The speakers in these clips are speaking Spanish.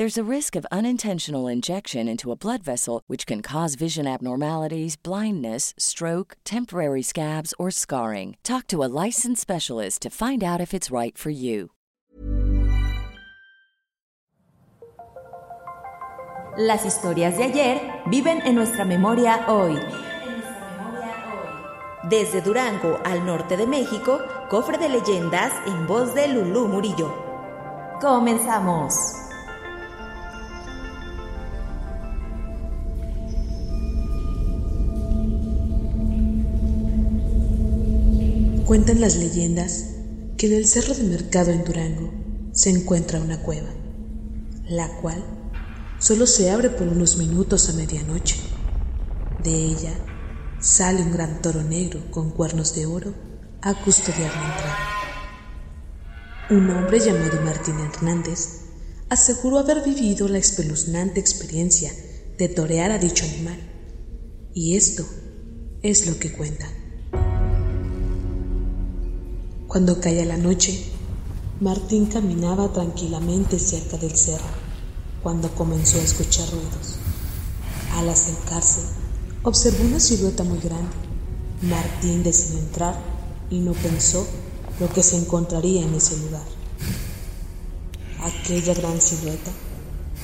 There's a risk of unintentional injection into a blood vessel, which can cause vision abnormalities, blindness, stroke, temporary scabs, or scarring. Talk to a licensed specialist to find out if it's right for you. Las historias de ayer viven en nuestra memoria hoy. Desde Durango al norte de México, cofre de leyendas en voz de Lulú Murillo. Comenzamos. Cuentan las leyendas que en el Cerro de Mercado en Durango se encuentra una cueva, la cual solo se abre por unos minutos a medianoche. De ella sale un gran toro negro con cuernos de oro a custodiar la entrada. Un hombre llamado Martín Hernández aseguró haber vivido la espeluznante experiencia de torear a dicho animal, y esto es lo que cuenta. Cuando caía la noche, Martín caminaba tranquilamente cerca del cerro cuando comenzó a escuchar ruidos. Al acercarse, observó una silueta muy grande. Martín decidió entrar y no pensó lo que se encontraría en ese lugar. Aquella gran silueta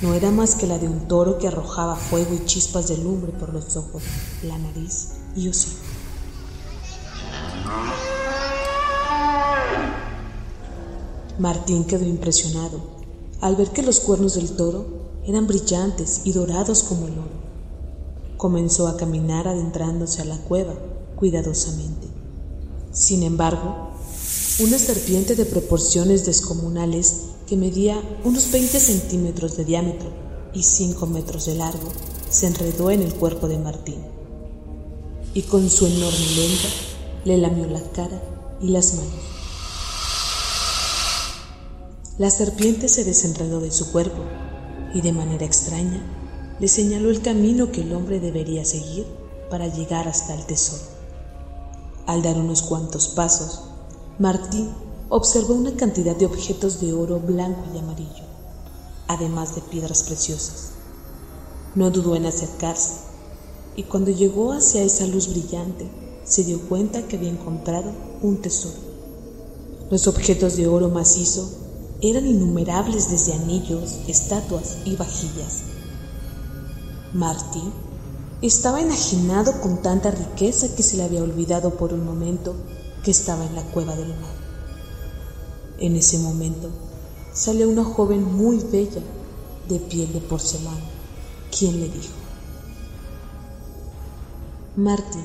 no era más que la de un toro que arrojaba fuego y chispas de lumbre por los ojos, la nariz y hocico. Martín quedó impresionado al ver que los cuernos del toro eran brillantes y dorados como el oro. Comenzó a caminar adentrándose a la cueva cuidadosamente. Sin embargo, una serpiente de proporciones descomunales que medía unos 20 centímetros de diámetro y 5 metros de largo se enredó en el cuerpo de Martín y con su enorme lengua le lamió la cara y las manos. La serpiente se desenredó de su cuerpo y de manera extraña le señaló el camino que el hombre debería seguir para llegar hasta el tesoro. Al dar unos cuantos pasos, Martín observó una cantidad de objetos de oro blanco y amarillo, además de piedras preciosas. No dudó en acercarse y cuando llegó hacia esa luz brillante se dio cuenta que había encontrado un tesoro. Los objetos de oro macizo eran innumerables desde anillos, estatuas y vajillas. Martín estaba enajenado con tanta riqueza que se le había olvidado por un momento que estaba en la cueva del mar. En ese momento salió una joven muy bella de piel de porcelana, quien le dijo, Martín,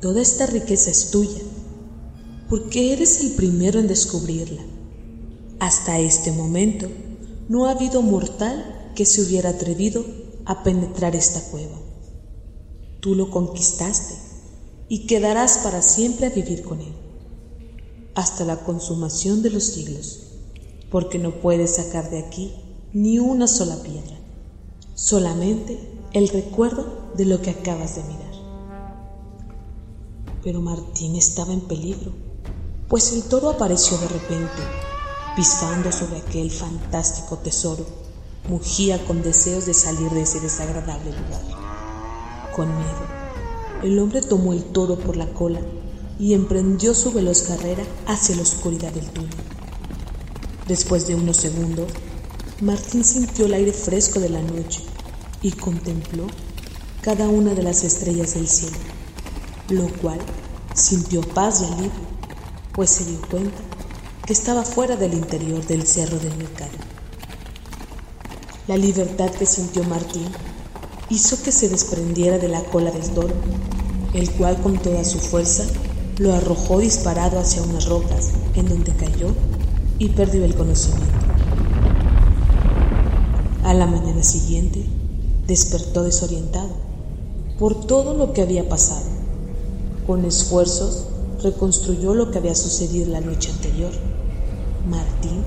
toda esta riqueza es tuya, porque eres el primero en descubrirla. Hasta este momento no ha habido mortal que se hubiera atrevido a penetrar esta cueva. Tú lo conquistaste y quedarás para siempre a vivir con él, hasta la consumación de los siglos, porque no puedes sacar de aquí ni una sola piedra, solamente el recuerdo de lo que acabas de mirar. Pero Martín estaba en peligro, pues el toro apareció de repente pisando sobre aquel fantástico tesoro, mugía con deseos de salir de ese desagradable lugar. Con miedo, el hombre tomó el toro por la cola y emprendió su veloz carrera hacia la oscuridad del túnel. Después de unos segundos, Martín sintió el aire fresco de la noche y contempló cada una de las estrellas del cielo, lo cual sintió paz y alivio, pues se dio cuenta que estaba fuera del interior del cerro del mercado. La libertad que sintió Martín hizo que se desprendiera de la cola del toro, el cual con toda su fuerza lo arrojó disparado hacia unas rocas, en donde cayó y perdió el conocimiento. A la mañana siguiente, despertó desorientado por todo lo que había pasado. Con esfuerzos, reconstruyó lo que había sucedido la noche anterior. Martín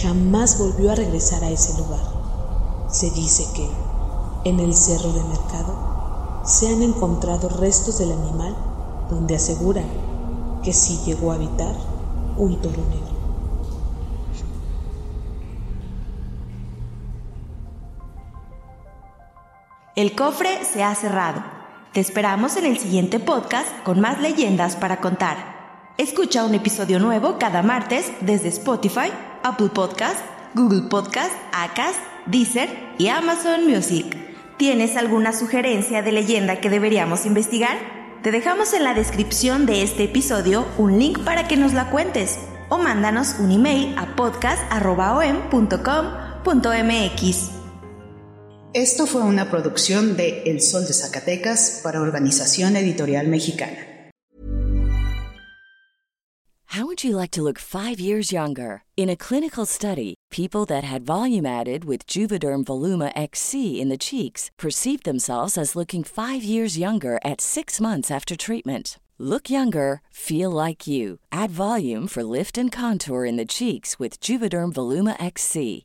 jamás volvió a regresar a ese lugar. Se dice que en el cerro de mercado se han encontrado restos del animal donde aseguran que sí llegó a habitar un toro negro. El cofre se ha cerrado. Te esperamos en el siguiente podcast con más leyendas para contar. Escucha un episodio nuevo cada martes desde Spotify, Apple Podcast, Google Podcast, Acast Deezer y Amazon Music. ¿Tienes alguna sugerencia de leyenda que deberíamos investigar? Te dejamos en la descripción de este episodio un link para que nos la cuentes o mándanos un email a podcast.com.mx. Esto fue una producción de El Sol de Zacatecas para Organización Editorial Mexicana. How would you like to look five years younger? In a clinical study, people that had volume added with Juvederm Voluma XC in the cheeks perceived themselves as looking five years younger at six months after treatment. Look younger, feel like you. Add volume for lift and contour in the cheeks with Juvederm Voluma XC.